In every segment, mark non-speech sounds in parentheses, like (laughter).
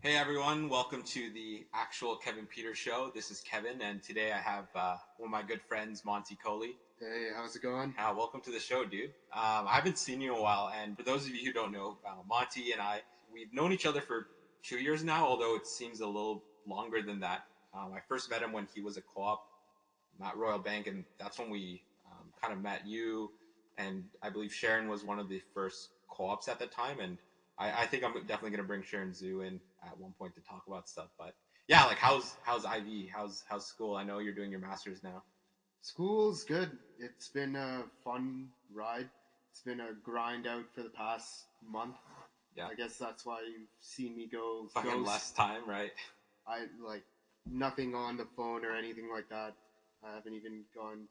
Hey everyone, welcome to the actual Kevin Peters show. This is Kevin, and today I have uh, one of my good friends, Monty Kohli. Hey, how's it going? Uh, welcome to the show, dude. Um, I haven't seen you in a while, and for those of you who don't know, uh, Monty and I, we've known each other for two years now, although it seems a little longer than that. Um, I first met him when he was a co-op at Royal Bank, and that's when we um, kind of met you, and I believe Sharon was one of the first co-ops at the time, and I, I think I'm definitely gonna bring Sharon Zhu in at one point to talk about stuff. But yeah, like how's how's IV? How's how's school? I know you're doing your masters now. School's good. It's been a fun ride. It's been a grind out for the past month. Yeah. I guess that's why you've seen me go Fucking ghost. less time, right? I like nothing on the phone or anything like that. I haven't even gone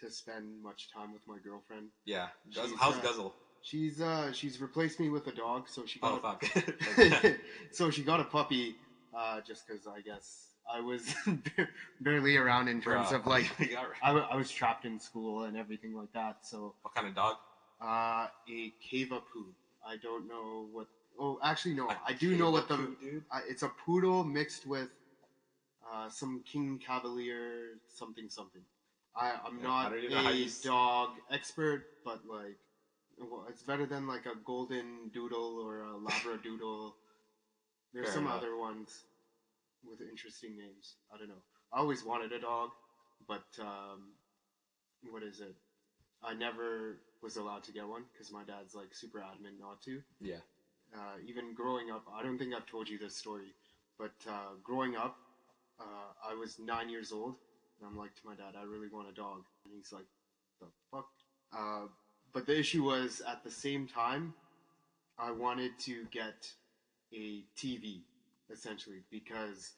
to spend much time with my girlfriend. Yeah. She's, how's uh, Guzzle? She's uh she's replaced me with a dog, so she Oh got fuck. (laughs) a, (laughs) so she got a puppy uh just because I guess I was (laughs) barely around in terms Bruh. of like I, I was trapped in school and everything like that. So what kind of dog? uh a cava poo. I don't know what. Oh, actually no, I do know what the. Cavapoo, dude. Uh, it's a poodle mixed with uh, some King Cavalier something something. I I'm Yeah, not don't even know how you a dog expert, but like, well, it's better than like a golden doodle or a labradoodle. There's Fair some enough. other ones with interesting names. I don't know. I always wanted a dog, but um, what is it? I never was allowed to get one because my dad's like super adamant not to. Yeah. Uh, even growing up, I don't think I've told you this story, but uh, growing up, uh, I was nine years old, and I'm like to my dad, I really want a dog, and he's like, the fuck. Uh, but the issue was at the same time, I wanted to get a TV, essentially, because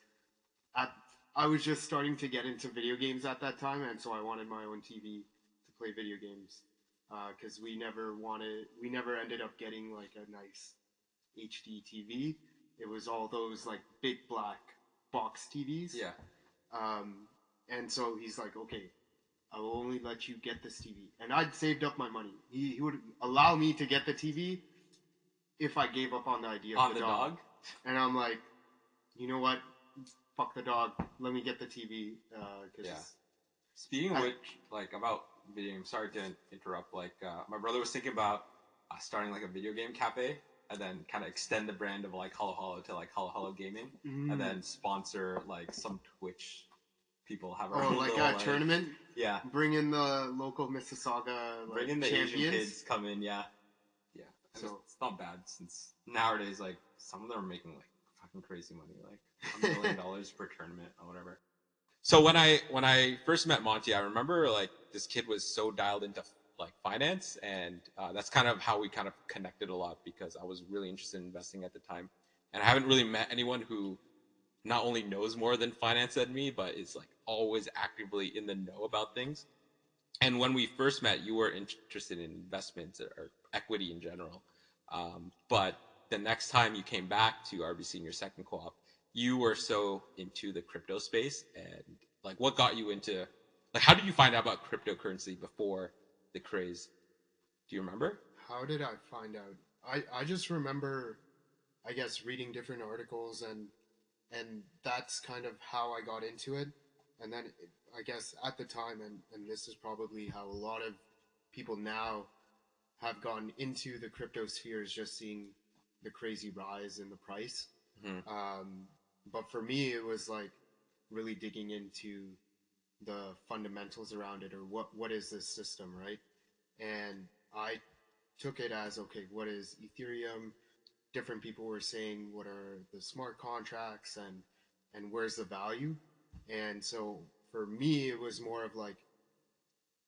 at I was just starting to get into video games at that time, and so I wanted my own TV to play video games. Because we never wanted, we never ended up getting like a nice HD TV. It was all those like big black box TVs. Yeah. Um, and so he's like, okay, I will only let you get this TV. And I'd saved up my money. He, he would allow me to get the TV if I gave up on the idea of On the dog? And I'm like, you know what? Fuck the dog. Let me get the TV. Uh, cause Yeah. Speaking of I- which, like about video games, sorry to interrupt. Like uh, my brother was thinking about uh, starting like a video game cafe, and then kind of extend the brand of like Hollow Hollow to like Hollow Hollow Gaming, Mm. and then sponsor like some Twitch people have oh, own like little, a tournament. Yeah, Bring in the local Mississauga like, bring in the champions. Asian kids come in. Yeah, yeah. And So- it's, it's not bad since nowadays like some of them are making like fucking crazy money, like a million (laughs) dollars per tournament or whatever. So when I when I first met Monty, I remember like this kid was so dialed into like finance, and uh, that's kind of how we kind of connected a lot because I was really interested in investing at the time, and I haven't really met anyone who not only knows more than finance than me, but is like always actively in the know about things. And when we first met, you were interested in investments or, equity in general. Um, but the next time you came back to RBC in your second co-op, you were so into the crypto space and like what got you into like how did you find out about cryptocurrency before the craze? Do you remember? How did I find out? I, I just remember, I guess, reading different articles and and that's kind of how I got into it. And then it, I guess at the time, and, and this is probably how a lot of people now have gone into the crypto sphere is just seeing the crazy rise in the price. Mhm. Um, but for me, it was like really digging into the fundamentals around it or what, what is this system, right? And I took it as okay, what is Ethereum? Different people were saying what are the smart contracts and and where's the value? And so for me, it was more of like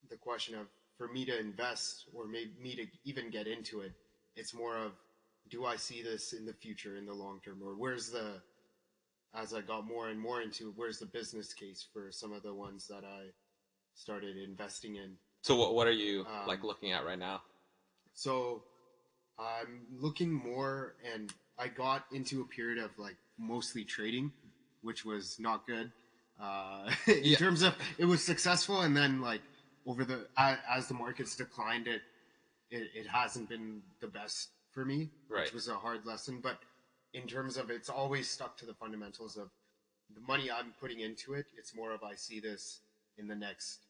the question of for me to invest or maybe me to even get into it, it's more of do I see this in the future in the long term or where's the as I got more and more into where's the business case for some of the ones that I started investing in. So what what are you Um, like looking at right now? So I'm looking more, and I got into a period of like mostly trading, which was not good. Uh, (laughs) in Yeah. terms of it was successful, and then like over the as, as the markets declined, it, it it hasn't been the best for me, Right. which was a hard lesson. But in terms of it's always stuck to the fundamentals of the money I'm putting into it. It's more of I see this in the next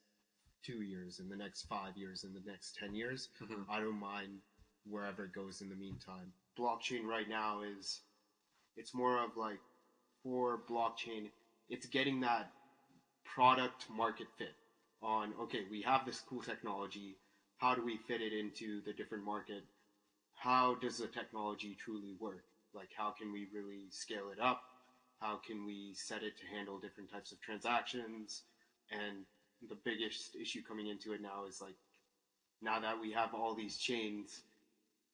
two years, in the next five years, in the next ten years. Mhm. I don't mind wherever it goes in the meantime. Blockchain right now is it's more of like for blockchain, it's getting that product market fit on okay, we have this cool technology. How do we fit it into the different market? How does the technology truly work? Like how can we really scale it up? How can we set it to handle different types of transactions? And the biggest issue coming into it now is like now that we have all these chains,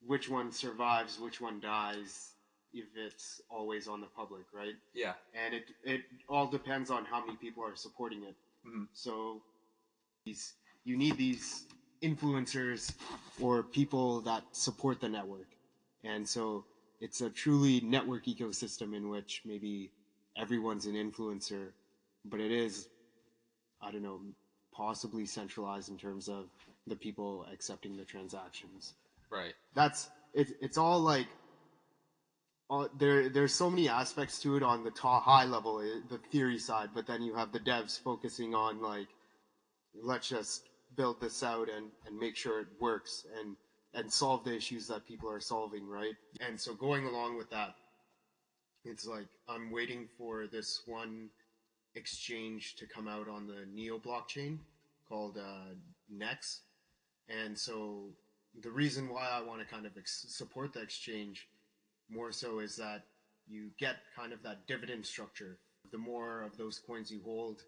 which one survives, which one dies, if it's always on the public, right? Yeah. And it it all depends on how many people are supporting it. Mhm. So these you need these influencers or people that support the network. And so it's a truly network ecosystem in which maybe everyone's an influencer, but it is I don't know, possibly centralized in terms of the people accepting the transactions. Right. That's it's it's all like uh, there there's so many aspects to it on the ta- high level, eh, the theory side, but then you have the devs focusing on like let's just build this out and and make sure it works and and solve the issues that people are solving, right? And so going along with that, it's like I'm waiting for this one exchange to come out on the Neo blockchain called uh, Nex. And so the reason why I want to kind of ex- support the exchange more so is that you get kind of that dividend structure. The more of those coins you hold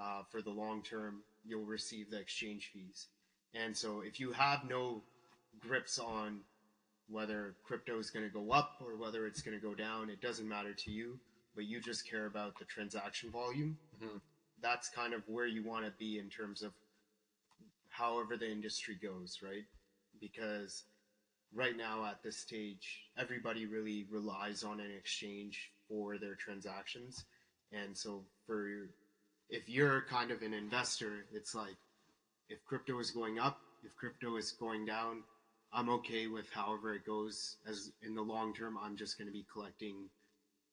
uh, for the long term, you'll receive the exchange fees. And so if you have no grips on whether crypto is going to go up or whether it's going to go down, it doesn't matter to you, but you just care about the transaction volume. Mhm. That's kind of where you want to be in terms of however the industry goes, right? Because right now at this stage, everybody really relies on an exchange for their transactions. And so for if you're kind of an investor, it's like if crypto is going up, if crypto is going down, I'm okay with however it goes as in the long term I'm just going to be collecting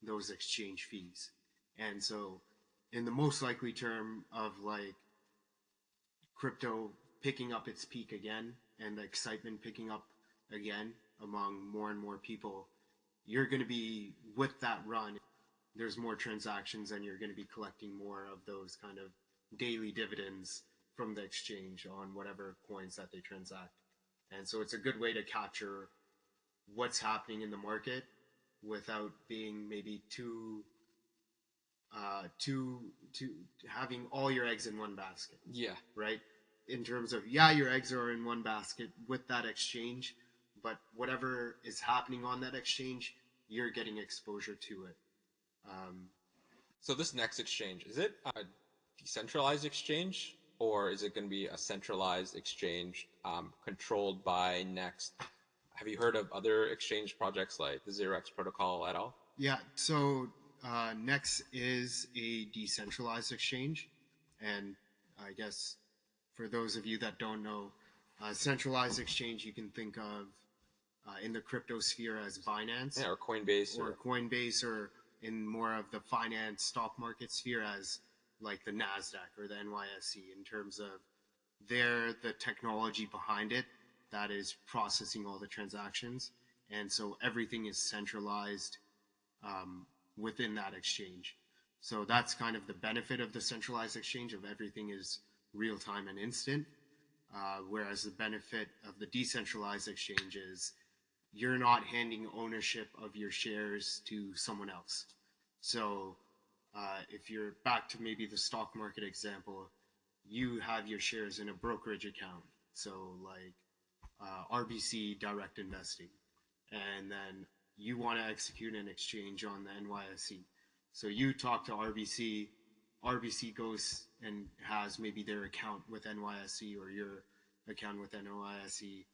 those exchange fees. And so in the most likely term of like crypto picking up its peak again and the excitement picking up again among more and more people, you're going to be with that run. There's more transactions and you're going to be collecting more of those kind of daily dividends from the exchange on whatever coins that they transact. And so it's a good way to capture what's happening in the market without being maybe too uh, too too having all your eggs in one basket Yeah. right? In terms of, yeah, your eggs are in one basket with that exchange, but whatever is happening on that exchange, you're getting exposure to it. Um, So this next exchange is it a decentralized exchange or is it going to be a centralized exchange um, controlled by Next? Have you heard of other exchange projects like the 0x protocol at all? yeah, so uh, Nex is a decentralized exchange, and I guess for those of you that don't know, uh, centralized exchange you can think of uh, in the crypto sphere as Binance. Yeah, or Coinbase or or Coinbase or in more of the finance stock market sphere as like the Nasdaq or the NYSE in terms of they're the technology behind it that is processing all the transactions and so everything is centralized um, within that exchange so that's kind of the benefit of the centralized exchange of everything is real time and instant uh, whereas the benefit of the decentralized exchange is you're not handing ownership of your shares to someone else. So, uh, if you're back to maybe the stock market example, you have your shares in a brokerage account. So, like uh, RBC Direct Investing, and then you want to execute an exchange on the NYSE. So you talk to RBC. RBC goes and has maybe their account with NYSE or your account with NYSE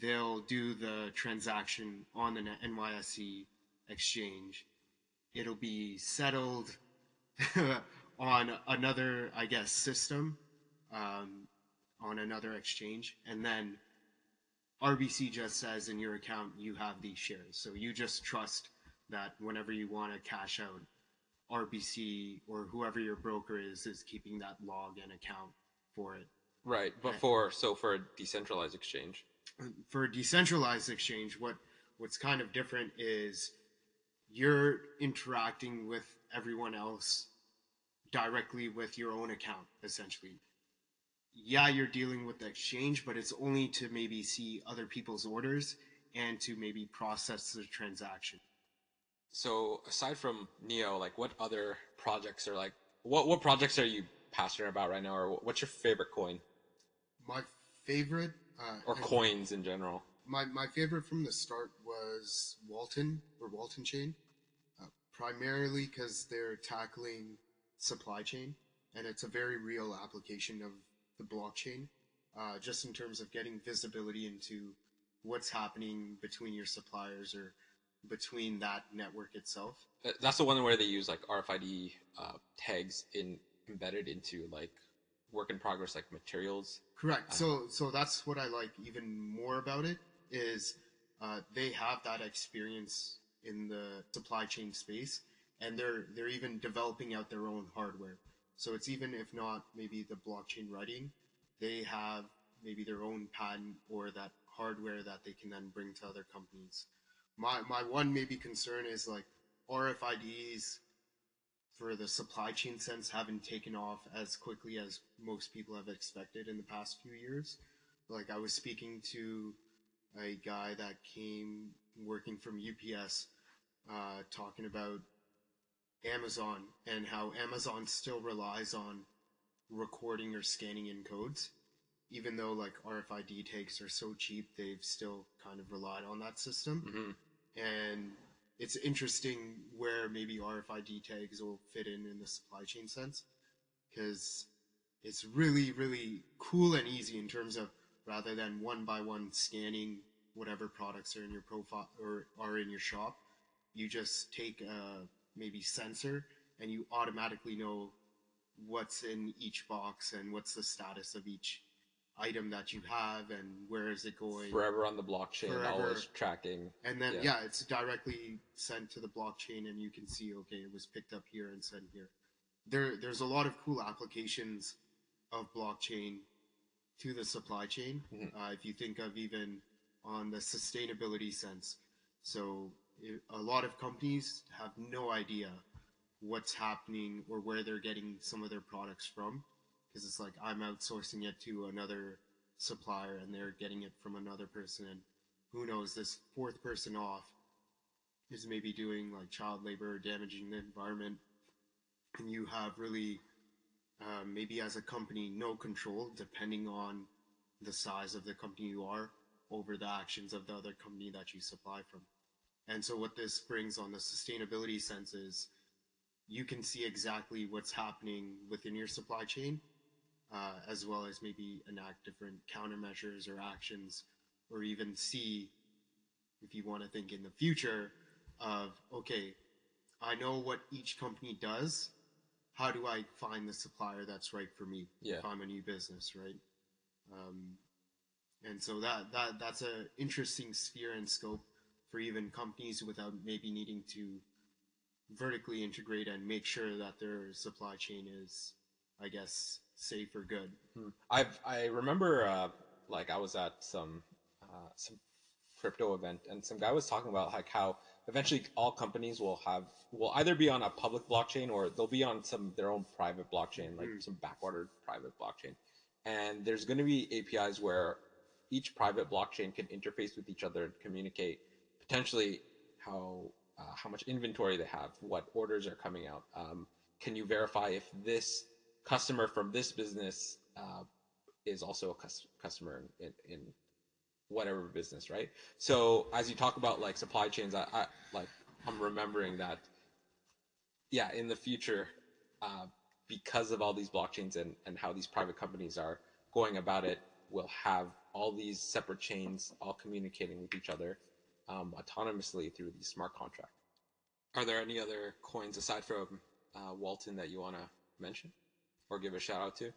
they'll do the transaction on the NYSE exchange. It'll be settled (laughs) on another, I guess, system um, on another exchange, and then RBC just says in your account you have these shares. So you just trust that whenever you want to cash out, RBC or whoever your broker is is keeping that log and account for it. Right, but for so for a decentralized exchange. For a decentralized exchange, what what's kind of different is you're interacting with everyone else directly with your own account, essentially. Yeah, you're dealing with the exchange, but it's only to maybe see other people's orders and to maybe process the transaction. So aside from Neo, like what other projects are like what what projects are you passionate about right now, or what's your favorite coin My favorite, uh, or coins in general? My my favorite from the start was Walton or Walton Chain, uh, primarily because they're tackling supply chain, and it's a very real application of the blockchain, uh, just in terms of getting visibility into what's happening between your suppliers or between that network itself. That's the one where they use like RFID uh, tags in embedded into like work in progress like materials. Correct. So so that's what I like even more about it is uh, they have that experience in the supply chain space, and they're they're even developing out their own hardware. So it's even if not maybe the blockchain writing, they have maybe their own patent or that hardware that they can then bring to other companies. My my one maybe concern is like RFIDs for the supply chain sense haven't taken off as quickly as most people have expected in the past few years. Like I was speaking to a guy that came working from UPS, uh, talking about Amazon and how Amazon still relies on recording or scanning in codes. Even though like RFID tags are so cheap, they've still kind of relied on that system hmm and it's interesting where maybe RFID tags will fit in in the supply chain sense because it's really really cool and easy in terms of rather than one by one scanning whatever products are in your profile or are in your shop you just take a maybe sensor and you automatically know what's in each box and what's the status of each item that you have and where is it going Forever on the blockchain, Forever. always tracking. and then Yeah. yeah. it's directly sent to the blockchain and you can see okay it was picked up here and sent here. There there's a lot of cool applications of blockchain to the supply chain. Mhm. Uh, if you think of even on the sustainability sense. So a lot of companies have no idea what's happening or where they're getting some of their products from because it's like I'm outsourcing it to another supplier and they're getting it from another person and who knows this fourth person off is maybe doing like child labor or damaging the environment. And you have really uh, maybe as a company no control depending on the size of the company you are over the actions of the other company that you supply from. And so what this brings on the sustainability sense is you can see exactly what's happening within your supply chain uh, as well as maybe enact different countermeasures or actions, or even see if you want to think in the future of okay, I know what each company does. How do I find the supplier that's right for me Yeah. if I'm a new business, right? Um, and so that that that's an interesting sphere and scope for even companies without maybe needing to vertically integrate and make sure that their supply chain is, I guess, safe or good. Hmm. I've I remember uh, like I was at some uh, some crypto event and some guy was talking about like how eventually all companies will have will either be on a public blockchain or they'll be on some their own private blockchain like Mm. some backwater private blockchain and there's going to be APIs where each private blockchain can interface with each other and communicate potentially how uh, how much inventory they have, what orders are coming out. Um, can you verify if this customer from this business uh, is also a cus- customer in, in, whatever business, right? So as you talk about like supply chains, I, I like I'm remembering that, yeah, in the future, uh, because of all these blockchains and, and how these private companies are going about it, we'll have all these separate chains all communicating with each other um, autonomously through these smart contracts. Are there any other coins aside from uh, Walton that you want to mention or give a shout out to?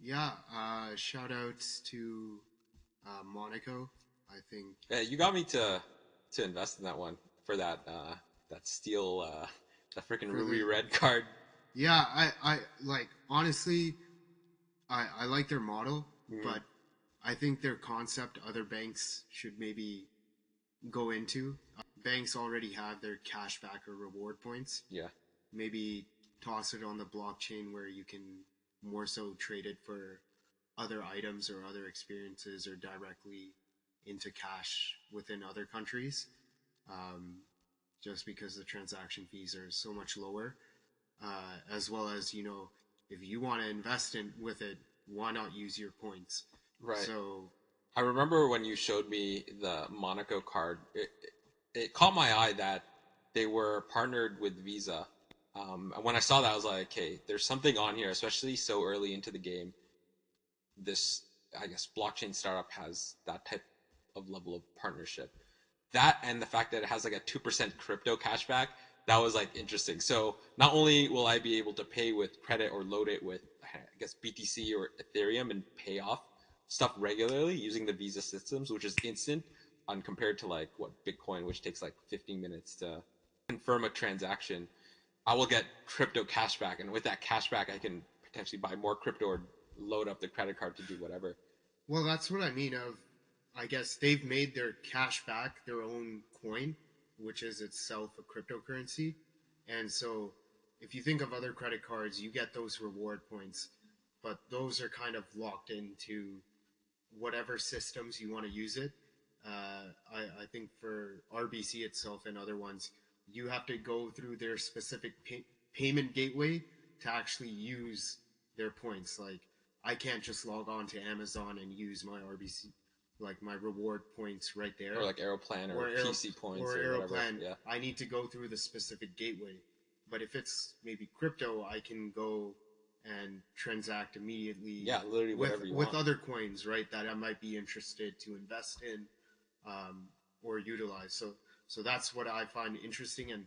Yeah, uh, shout outs to uh, Monaco. I think Yeah, you got me to to invest in that one for that uh, that steel uh, the freaking ruby the- red card. Yeah, I, I like honestly, I I like their model, Mhm. but I think their concept other banks should maybe go into. Uh, banks already have their cashback or reward points. Yeah, Maybe toss it on the blockchain where you can more so traded for other items or other experiences or directly into cash within other countries. Um, just because the transaction fees are so much lower uh, as well as you know if you want to invest in with it why not use your points right. so I remember when you showed me the Monaco card. It, it, it caught my eye that they were partnered with Visa. Um, and when I saw that, I was like, okay, there's something on here, especially so early into the game. This, I guess, blockchain startup has that type of level of partnership. That and the fact that it has like a 2% crypto cashback, that was like interesting. So not only will I be able to pay with credit or load it with, I guess, BTC or Ethereum and pay off stuff regularly using the Visa systems, which is instant, on compared to like what Bitcoin, which takes like 15 minutes to confirm a transaction. I will get crypto cashback, and with that cashback, I can potentially buy more crypto or load up the credit card to do whatever. well that's what i mean of i guess they've made their cash back their own coin which is itself a cryptocurrency and so if you think of other credit cards you get those reward points but those are kind of locked into whatever systems you want to use it. Uh, I, I think for RBC itself and other ones, you have to go through their specific pay- payment gateway to actually use their points. Like I can't just log on to Amazon and use my RBC, like my reward points right there. Or like Aeroplan or, Or Aero- PC points or or, whatever. Aeroplan. Yeah. I need to go through the specific gateway. But if it's maybe crypto, I can go and transact immediately Yeah, literally with, whatever you with want. other coins, right? That I might be interested to invest in um, or utilize. So, so that's what I find interesting, and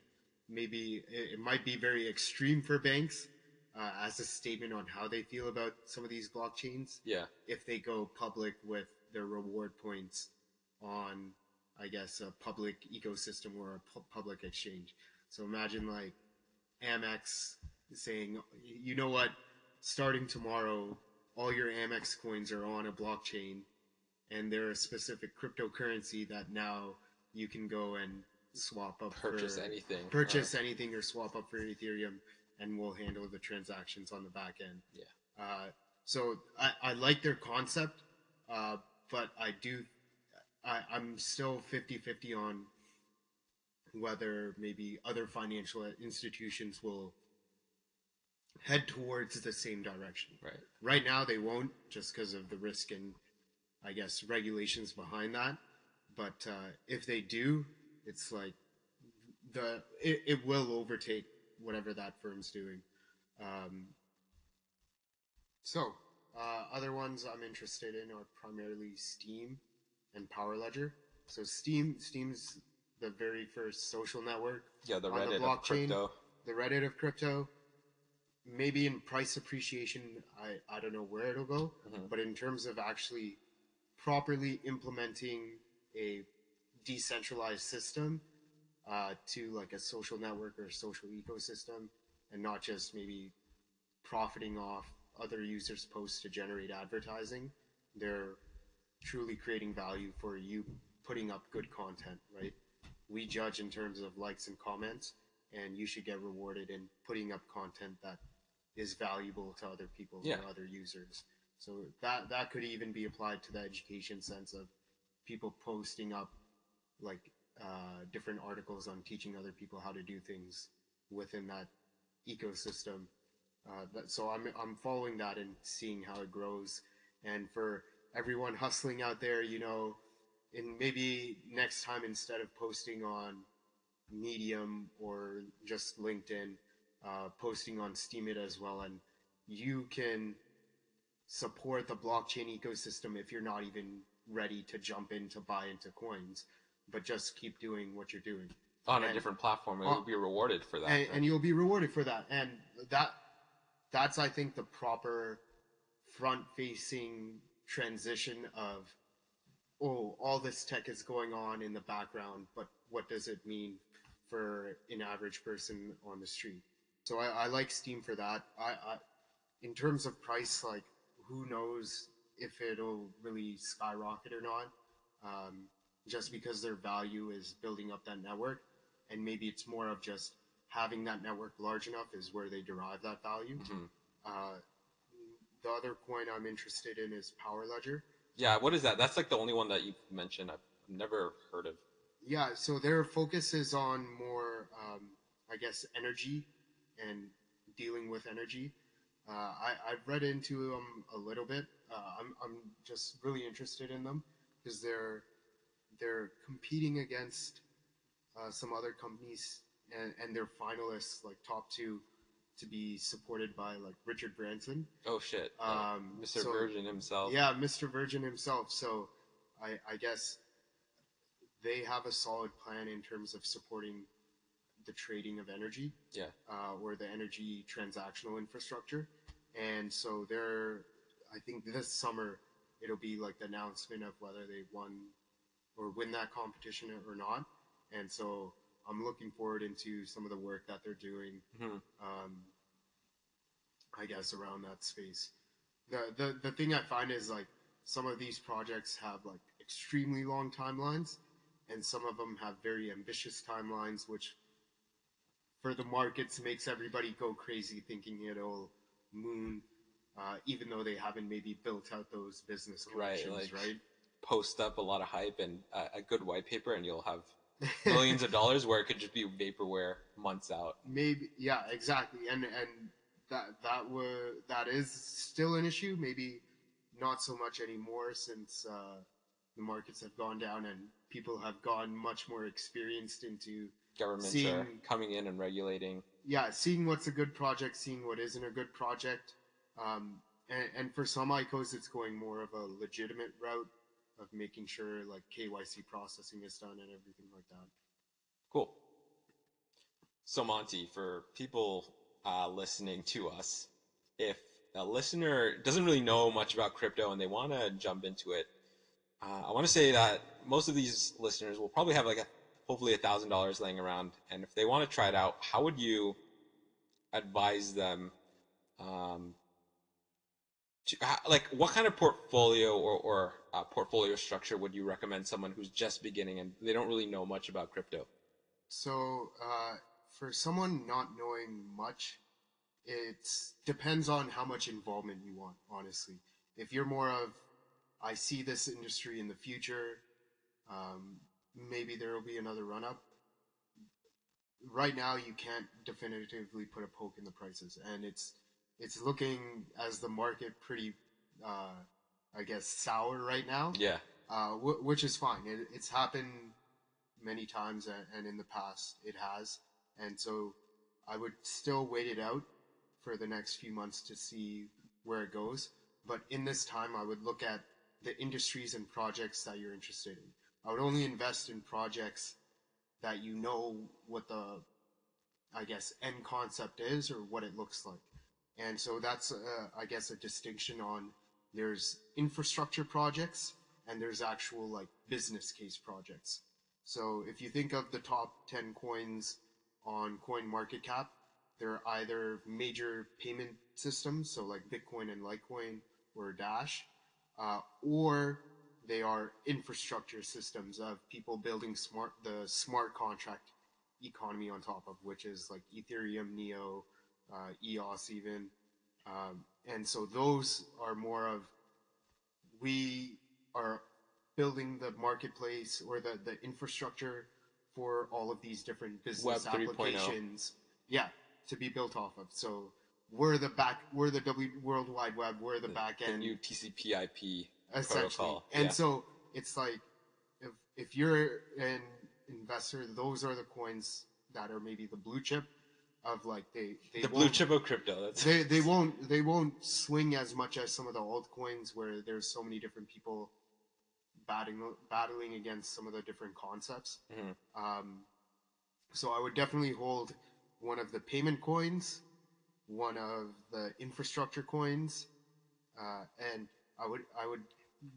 maybe it, might be very extreme for banks uh, as a statement on how they feel about some of these blockchains yeah. if they go public with their reward points on, I guess, a public ecosystem or a pu- public exchange. So imagine like Amex saying, you know what, starting tomorrow, all your Amex coins are on a blockchain and they're a specific cryptocurrency that now you can go and swap up Purchase for, anything. purchase anything or swap up for Ethereum, and we'll handle the transactions on the back end. Yeah. Uh, so I, I like their concept, uh, but I do, I, I'm still 50-50 on whether maybe other financial institutions will head towards the same direction. Right. Right now, they won't just because of the risk and, I guess, regulations behind that. But uh, if they do, it's like the it, it will overtake whatever that firm's doing. Um, so, uh, other ones I'm interested in are primarily Steem and Power Ledger. So Steem, Steem's the very first social network Yeah, the on the Reddit of blockchain. crypto. the Reddit of crypto. Maybe in price appreciation, I, I don't know where it'll go, Mhm. but in terms of actually properly implementing a decentralized system uh, to like a social network or social ecosystem, and not just maybe profiting off other users' posts to generate advertising, they're truly creating value for you putting up good content, right? We judge in terms of likes and comments, and you should get rewarded in putting up content that is valuable to other people Yeah. or other users. So that that could even be applied to the education sense of people posting up like uh, different articles on teaching other people how to do things within that ecosystem. Uh, that, so I'm I'm following that and seeing how it grows. And for everyone hustling out there, you know, and maybe next time instead of posting on Medium or just LinkedIn, uh, posting on Steemit as well, and you can support the blockchain ecosystem if you're not even ready to jump in to buy into coins, but just keep doing what you're doing On a different platform, it Oh. will be rewarded for that. and, and you'll be rewarded for that. And that that's I think the proper front facing transition of oh all this tech is going on in the background, but what does it mean for an average person on the street. So I, I like Steem for that. I, I, in terms of price, like who knows if it'll really skyrocket or not. Um, just because their value is building up that network, and maybe it's more of just having that network large enough is where they derive that value. Mhm. Uh, the other coin I'm interested in is Power Ledger. Yeah, what is that? That's like the only one that you've mentioned. I've never heard of. Yeah, so their focus is on more, um, I guess, energy and dealing with energy. Uh, I, I've read into them a little bit. Uh, I'm, I'm just really interested in them because they're they're competing against uh, some other companies and, and they're finalists, like top two, to be supported by like Richard Branson. Oh shit, uh, Um, Mr. so- Virgin himself. Yeah, Mr. Virgin himself. So I, I guess they have a solid plan in terms of supporting the trading of energy. Yeah. Uh, or the energy transactional infrastructure. And so they're, I think this summer it'll be like the announcement of whether they won or win that competition or not. And so I'm looking forward into some of the work that they're doing Mhm. um, I guess around that space. The, the the thing I find is like some of these projects have like extremely long timelines, and some of them have very ambitious timelines, which for the markets makes everybody go crazy thinking it'll moon, uh, even though they haven't maybe built out those business Right, like- right? Post up a lot of hype and a, a good white paper, and you'll have (laughs) millions of dollars where it could just be vaporware months out. maybe yeah exactly and and that that were that is still an issue maybe not so much anymore since uh, the markets have gone down and people have gone much more experienced into Governments are coming in and regulating. Yeah seeing what's a good project seeing what isn't a good project um, and, and for some icos it's going more of a legitimate route of making sure like kyc processing is done and everything like that Cool. So Monty, for people uh, listening to us, if a listener doesn't really know much about crypto and they want to jump into it, uh, I want to say that most of these listeners will probably have like a hopefully a thousand dollars laying around, and if they want to try it out, how would you advise them? Um, to, like, what kind of portfolio or, or uh, portfolio structure would you recommend someone who's just beginning and they don't really know much about crypto? So, uh, for someone not knowing much, it depends on how much involvement you want, honestly. If you're more of, I see this industry in the future, um, maybe there will be another run up. Right now, you can't definitively put a poke in the prices, and it's it's looking as the market pretty, uh, I guess, sour right now Yeah. uh, wh- which is fine. It, it's happened many times, and in the past it has. And so I would still wait it out for the next few months to see where it goes. But in this time, I would look at the industries and projects that you're interested in. I would only invest in projects that you know what the, I guess, end concept is or what it looks like. And so that's, uh, I guess, a distinction on there's infrastructure projects and there's actual like business case projects. So if you think of the top 10 coins on CoinMarketCap, they're either major payment systems, so like Bitcoin and Litecoin or Dash, uh, or they are infrastructure systems of people building smart the smart contract economy on top of which is like Ethereum, Neo, uh, EOS even, um, and so those are more of we are building the marketplace or the, the infrastructure for all of these different business Web 3.0. applications. Yeah, to be built off of. So we're the back, we're the W World Wide Web, we're the, back end. the new TCP/IP. Essentially. protocol, And yeah. so it's like if if you're an investor, those are the coins that are maybe the blue chip of like they they The blue chip of crypto. That's they they (laughs) won't they won't swing as much as some of the altcoins where there's so many different people battling battling against some of the different concepts. Mhm. Um, so I would definitely hold one of the payment coins, one of the infrastructure coins, uh, and I would I would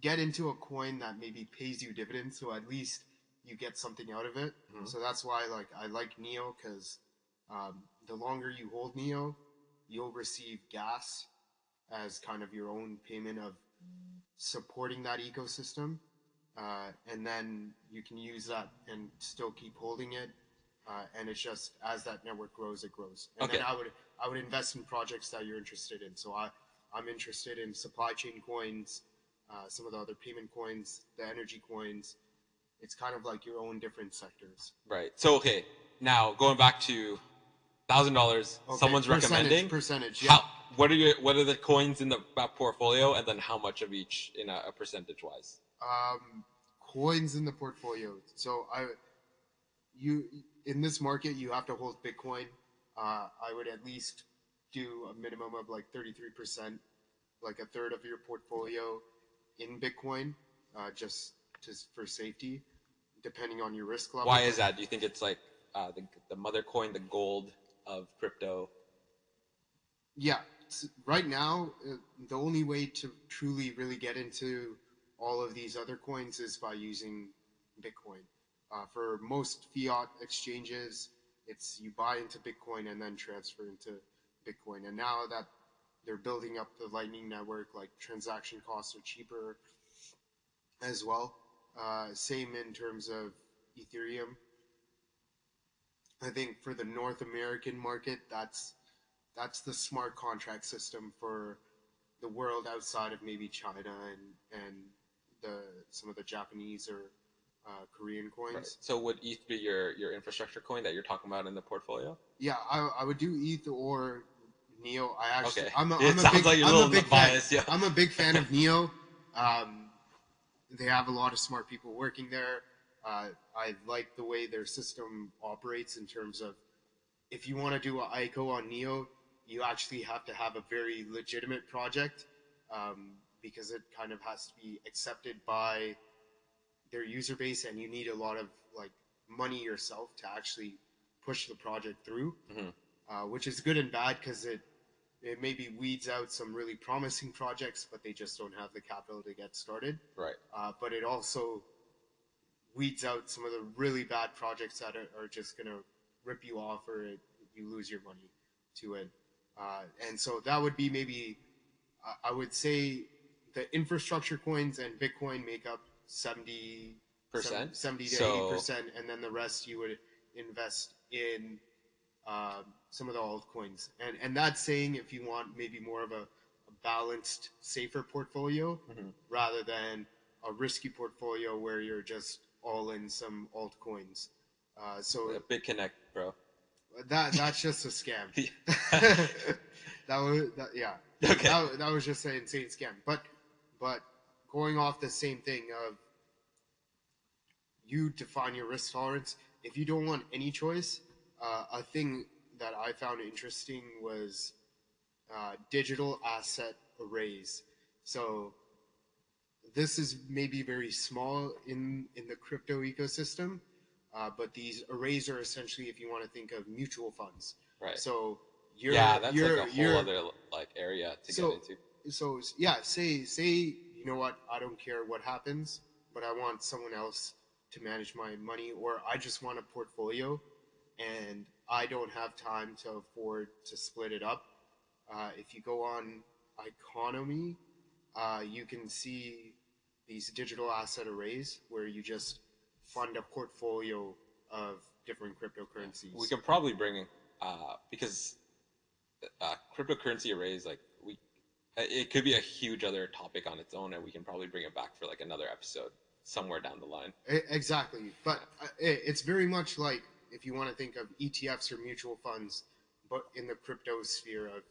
get into a coin that maybe pays you dividends. So at least you get something out of it. Mhm. So that's why like I like Neo because um, the longer you hold Neo, you'll receive gas as kind of your own payment of supporting that ecosystem, uh, and then you can use that and still keep holding it. Uh, and it's just as that network grows, it grows. And then I would I would invest in projects that you're interested in. So I I'm interested in supply chain coins, uh, some of the other payment coins, the energy coins. It's kind of like your own different sectors. Right. So okay, now going back to thousand dollars, someone's percentage, recommending. percentage. Yeah. How? What are your What are the coins in the portfolio, and then how much of each in a, a percentage wise? um, coins in the portfolio. So I, you in this market, you have to hold Bitcoin. Uh, I would at least do a minimum of like thirty three percent, like a third of your portfolio in Bitcoin, uh, just just for safety, depending on your risk level. Why is that? Do you think it's like uh, the the mother coin, the gold of crypto? Yeah, right now, uh, the only way to truly really get into all of these other coins is by using Bitcoin. Uh, for most fiat exchanges, it's you buy into Bitcoin and then transfer into Bitcoin. And now that they're building up the Lightning Network, like transaction costs are cheaper as well. Uh, same in terms of Ethereum. I think for the North American market, that's that's the smart contract system for the world outside of maybe China and and the some of the Japanese or uh, Korean coins. Right. So would ETH be your your infrastructure coin that you're talking about in the portfolio? Yeah, I, I would do ETH or Neo. I actually, Okay. I'm a, (laughs) it I'm a sounds big, like you're a I'm a little big fan. biased. Yeah. I'm a big fan of (laughs) Neo. Um, they have a lot of smart people working there. Uh, I like the way their system operates in terms of if you want to do an ICO on Neo, you actually have to have a very legitimate project um, because it kind of has to be accepted by their user base, and you need a lot of like money yourself to actually push the project through, Mhm. uh, which is good and bad because it it maybe weeds out some really promising projects, but they just don't have the capital to get started. Right. Uh, but it also weeds out some of the really bad projects that are, are just going to rip you off or it, you lose your money to it. Uh, and so that would be maybe, I- I would say the infrastructure coins and Bitcoin make up 70 Percent? 70 to So- 80 percent, and then the rest you would invest in um, some of the altcoins. And and that's saying if you want maybe more of a, a balanced, safer portfolio Mhm. rather than a risky portfolio where you're just all in some altcoins. Uh, so A big connect, bro. that that's just a scam. (laughs) (laughs) (laughs) that was that, yeah. Okay. That, that was just an insane scam. But but going off the same thing of you define your risk tolerance. If you don't want any choice, uh, a thing that I found interesting was uh, digital asset arrays. So this is maybe very small in in the crypto ecosystem, uh, but these arrays are essentially, if you want to think of mutual funds. Right. So you're yeah, that's you're, like a whole other like area to So- get into. so yeah say say you know what i don't care what happens but i want someone else to manage my money or i just want a portfolio and i don't have time to afford to split it up. Uh, if you go on Iconomi uh, you can see these digital asset arrays where you just fund a portfolio of different cryptocurrencies. We could probably bring uh, because uh, cryptocurrency arrays like we it could be a huge other topic on its own, and we can probably bring it back for like another episode somewhere down the line. Exactly, but uh, it's very much like if you want to think of ETFs or mutual funds, but in the crypto sphere of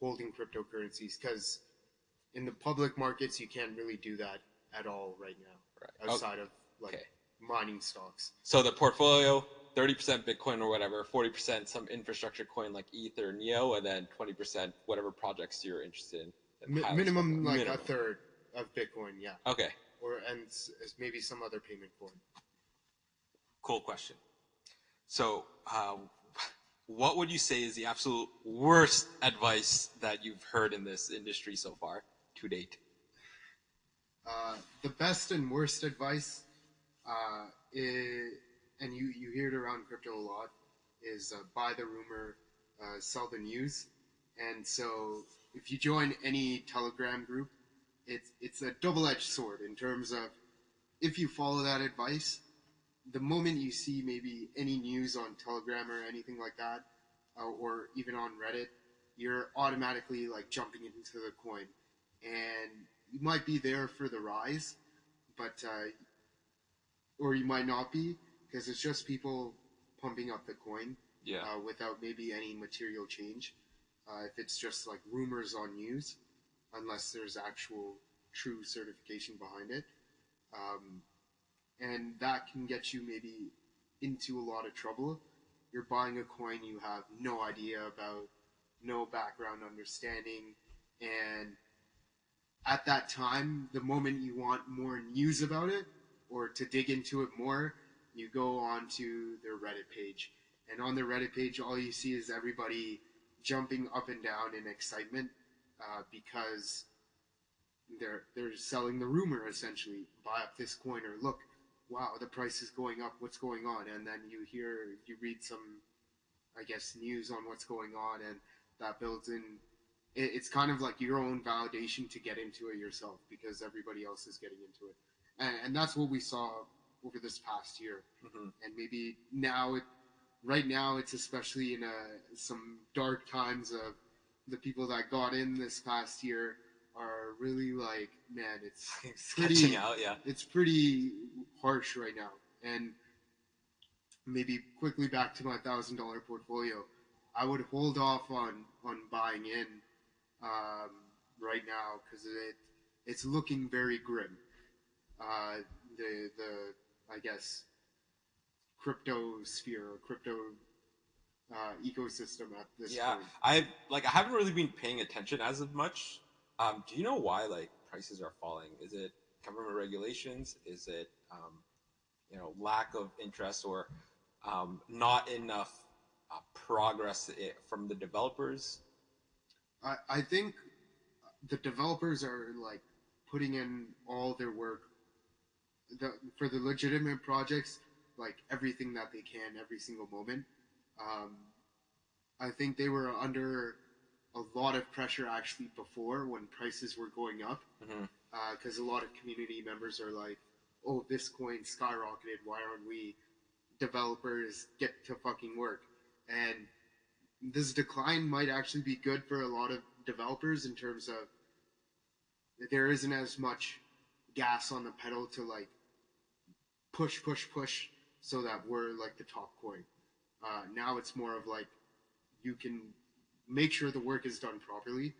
holding cryptocurrencies, because in the public markets you can't really do that at all right now, Right. Oh, outside of like okay. mining stocks. So the portfolio, thirty percent Bitcoin or whatever, forty percent some infrastructure coin like ETH or Neo, and then twenty percent whatever projects you're interested in. Mi- minimum like Minimum. a third of Bitcoin, yeah, Okay, or and s- s- maybe some other payment coin. cool question. So, uh, what would you say is the absolute worst advice that you've heard in this industry so far to date? Uh, the best and worst advice uh, it, and you you hear it around crypto a lot, is uh, buy the rumor, sell the news, and so if you join any Telegram group, it's it's a double edged sword in terms of if you follow that advice, the moment you see maybe any news on Telegram or anything like that, uh, or even on Reddit, you're automatically like jumping into the coin, and you might be there for the rise, but uh, or you might not be because it's just people pumping up the coin Yeah. uh, without maybe any material change. Uh, if it's just like rumors on news, unless there's actual true certification behind it, um, and that can get you maybe into a lot of trouble. You're buying a coin you have no idea about, no background understanding, and at that time, the moment you want more news about it or to dig into it more, you go on to their Reddit page. And on their Reddit page, all you see is everybody jumping up and down in excitement uh, because they're they're selling the rumor essentially. Buy up this coin or look, wow, the price is going up. What's going on? And then you hear, you read some, I guess, news on what's going on, and that builds in. It, it's kind of like your own validation to get into it yourself because everybody else is getting into it, and, and that's what we saw over this past year Mhm. and maybe now it right now it's especially in a, some dark times of the people that got in this past year are really like man it's (laughs) pretty- out. Yeah. it's pretty harsh right now and maybe quickly back to my thousand dollar portfolio i would hold off on on buying in um, right now because it it's looking very grim uh, the the i guess crypto sphere or crypto uh, ecosystem at this Yeah. point I like I haven't really been paying attention as of much. Um, do you know why like prices are falling? Is it government regulations? Is it um, you know lack of interest or um, not enough uh, progress i- from the developers? I, I think the developers are like putting in all their work the, for the legitimate projects, like everything that they can every single moment. Um, I think they were under a lot of pressure actually before when prices were going up because a lot of community members are like, "Oh, this coin skyrocketed. Why aren't we developers get to fucking work?" And this decline might actually be good for a lot of developers in terms of there isn't as much gas on the pedal to like push, push, push, so that we're like the top coin. Uh, now it's more of like you can make sure the work is done properly.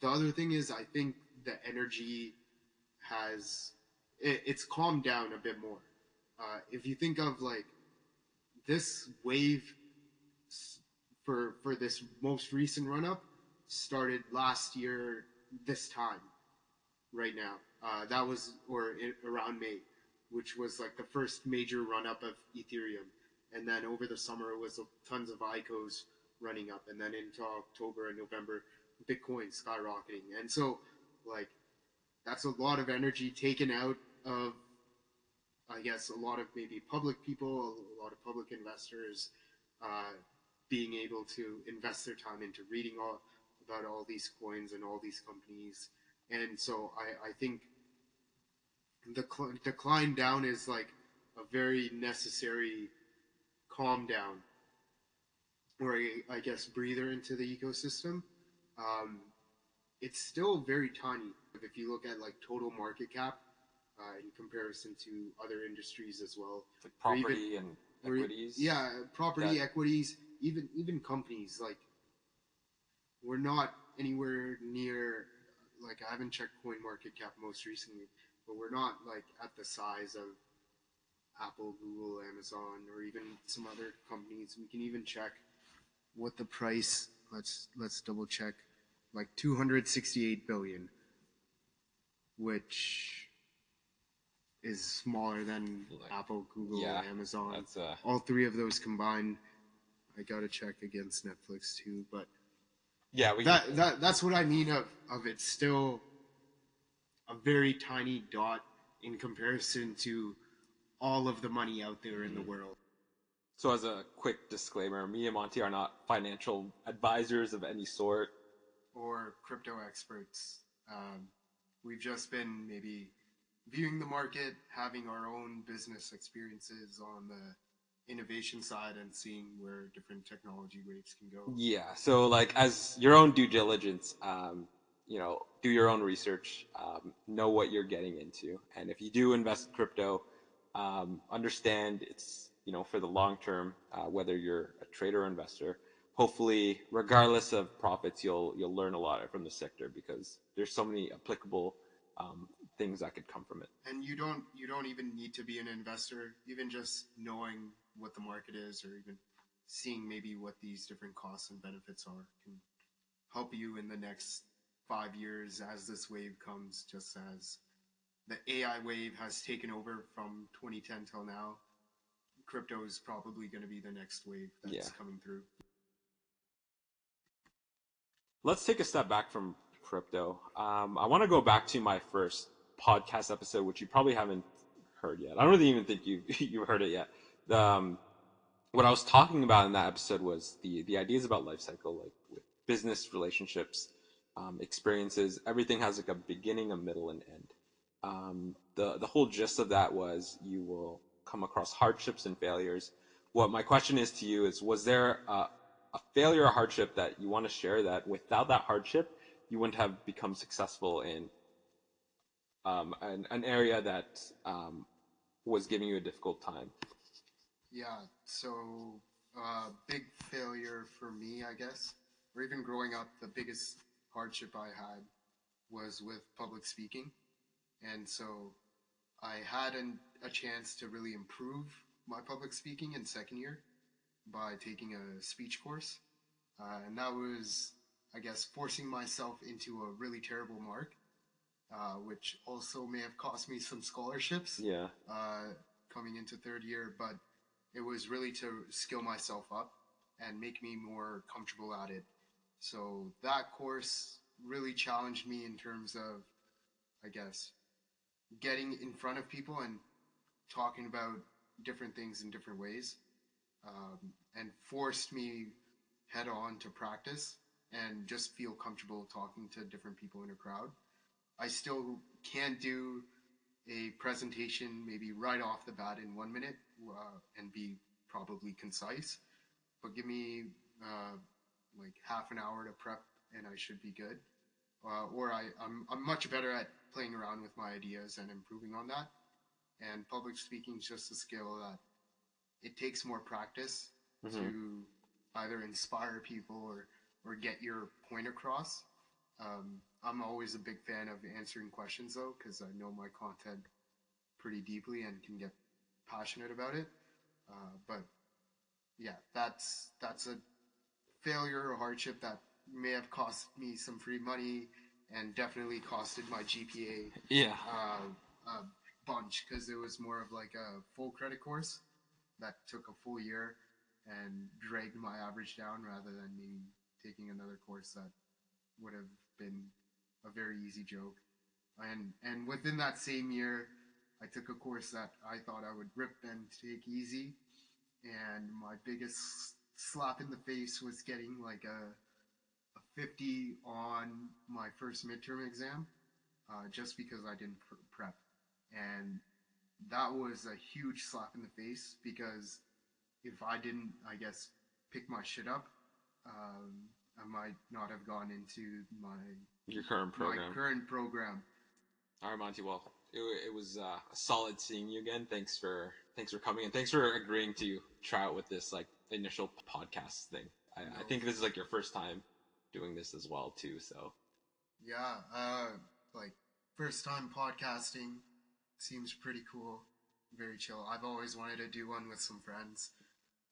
The other thing is, I think the energy has it, it's calmed down a bit more. Uh, if you think of like this wave for for this most recent run up started last year this time right now uh, that was or around may which was like the first major run up of ethereum and then over the summer it was tons of icos running up and then into october and november bitcoin skyrocketing. And so like that's a lot of energy taken out of i guess a lot of maybe public people a lot of public investors uh, being able to invest their time into reading all about all these coins and all these companies. And so i, I think the cl- decline down is like a very necessary calm down or a, I guess breather into the ecosystem um, it's still very tiny if you look at like total market cap uh, in comparison to other industries as well Like Or even- property and equities. yeah, property that- equities, even even companies like we're not anywhere near like I haven't checked CoinMarketCap most recently, but we're not like at the size of Apple, Google, Amazon, or even some other companies. We can even check what the price. Let's let's double check. Like 268 billion, which is smaller than Like- Apple, Google, yeah, Amazon That's uh. all three of those combined. I gotta check against Netflix too, but Yeah, we. that, that that's what I mean of of it's still a very tiny dot in comparison to all of the money out there in the Mhm. world. So, as a quick disclaimer, me and Monty are not financial advisors of any sort. or crypto experts. Um, we've just been maybe viewing the market, having our own business experiences on the innovation side, and seeing where different technology waves can go. Yeah. So, like, as your own due diligence, um, you know, do your own research, um, know what you're getting into, and if you do invest in crypto, um, understand it's you know for the long term. Uh, whether you're a trader or investor, hopefully, regardless of profits, you'll you'll learn a lot from the sector because there's so many applicable um, things that could come from it. And you don't you don't even need to be an investor. Even just knowing what the market is, or even seeing maybe what these different costs and benefits are, can help you in the next five years as this wave comes. Just as the AI wave has taken over from 2010 till now, crypto is probably going to be the next wave that's Yeah. coming through. Let's take a step back from crypto. Um, I want to go back to my first podcast episode, which you probably haven't heard yet. I don't really even think you (laughs) you heard it yet. The, um, what I was talking about in that episode was the the ideas about life cycle, like with business relationships, um, experiences. Everything has like a beginning, a middle, and end. Um, the the whole gist of that was you will come across hardships and failures. What my question is to you is: Was there a, a failure or hardship that you want to share that without that hardship you wouldn't have become successful in um, an, an area that um, was giving you a difficult time? Yeah, so uh, big failure for me, I guess, or even growing up, the biggest hardship I had was with public speaking. And so I had an, a chance to really improve my public speaking in second year by taking a speech course. Uh, and that was, I guess, forcing myself into a really terrible mark, uh, which also may have cost me some scholarships Yeah. uh, coming into third year, but it was really to skill myself up and make me more comfortable at it. So that course really challenged me in terms of, I guess, getting in front of people and talking about different things in different ways, um, and forced me head on to practice and just feel comfortable talking to different people in a crowd. I still can't do a presentation maybe right off the bat in one minute uh, and be probably concise, but give me uh, like half an hour to prep and I should be good. Uh, or I, I'm, I'm much better at playing around with my ideas and improving on that. And public speaking is just a skill that it takes more practice Mhm. to either inspire people or, or get your point across. Um, I'm always a big fan of answering questions though, because I know my content pretty deeply and can get passionate about it. Uh, but yeah, that's that's a failure or hardship that may have cost me some free money and definitely costed my GPA Yeah. uh, a bunch because it was more of like a full credit course that took a full year and dragged my average down rather than me taking another course that would have been a very easy joke. And and within that same year, I took a course that I thought I would rip and take easy, and my biggest slap in the face was getting like a a 50 on my first midterm exam uh, just because I didn't pr- prep. And that was a huge slap in the face because if I didn't, I guess, pick my shit up, um, I might not have gone into my, Your current program. my current program. All right, Monty. Well, it, it was uh, solid seeing you again. Thanks for thanks for coming and thanks for agreeing to try out with this like initial podcast thing. I, I think this is like your first time doing this as well too. So Yeah, uh, like first time podcasting seems pretty cool, very chill. I've always wanted to do one with some friends,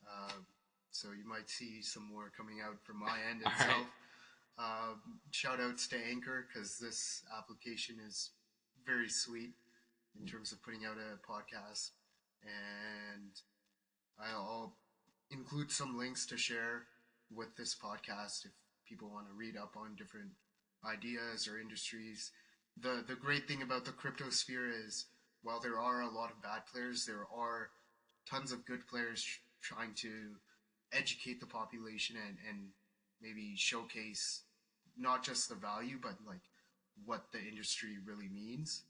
uh, so you might see some more coming out from my (laughs) end All right. itself. Uh, shout outs to Anchor because this application is very sweet in terms of putting out a podcast, and I'll include some links to share with this podcast if people want to read up on different ideas or industries. The the great thing about the crypto sphere is while there are a lot of bad players, there are tons of good players tr- trying to educate the population and, and maybe showcase not just the value, but like what the industry really means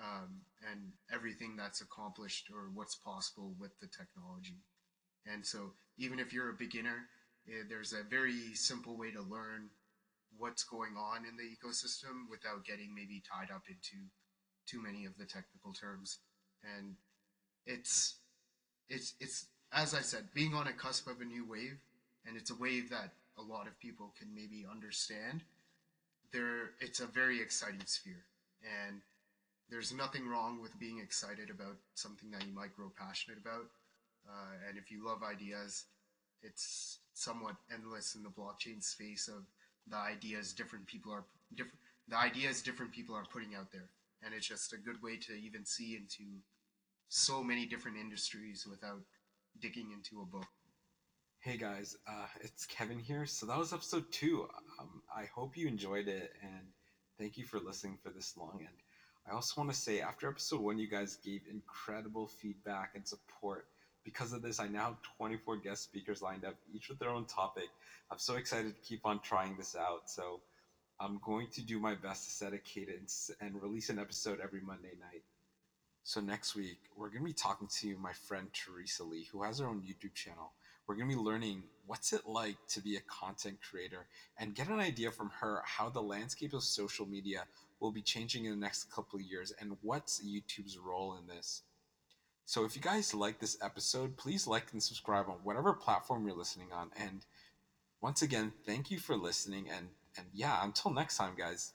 um, and everything that's accomplished or what's possible with the technology. And so, even if you're a beginner, there's a very simple way to learn what's going on in the ecosystem without getting maybe tied up into too many of the technical terms. And it's it's it's as I said, being on a cusp of a new wave, and it's a wave that a lot of people can maybe understand. There, it's a very exciting sphere, and there's nothing wrong with being excited about something that you might grow passionate about. Uh, and if you love ideas, it's somewhat endless in the blockchain space of the ideas different people are different. The ideas different people are putting out there, and it's just a good way to even see into so many different industries without digging into a book. Hey guys, uh, it's Kevin here. So that was episode two. Um, I hope you enjoyed it, and thank you for listening for this long. And I also want to say, after episode one, you guys gave incredible feedback and support. Because of this, I now have 24 guest speakers lined up, each with their own topic. I'm so excited to keep on trying this out. So I'm going to do my best to set a cadence and release an episode every Monday night. So next week, we're going to be talking to my friend Teresa Lee, who has her own YouTube channel. We're going to be learning what's it like to be a content creator and get an idea from her how the landscape of social media will be changing in the next couple of years and what's YouTube's role in this. So if you guys like this episode, please like and subscribe on whatever platform you're listening on. And once again, thank you for listening and and yeah, until next time guys.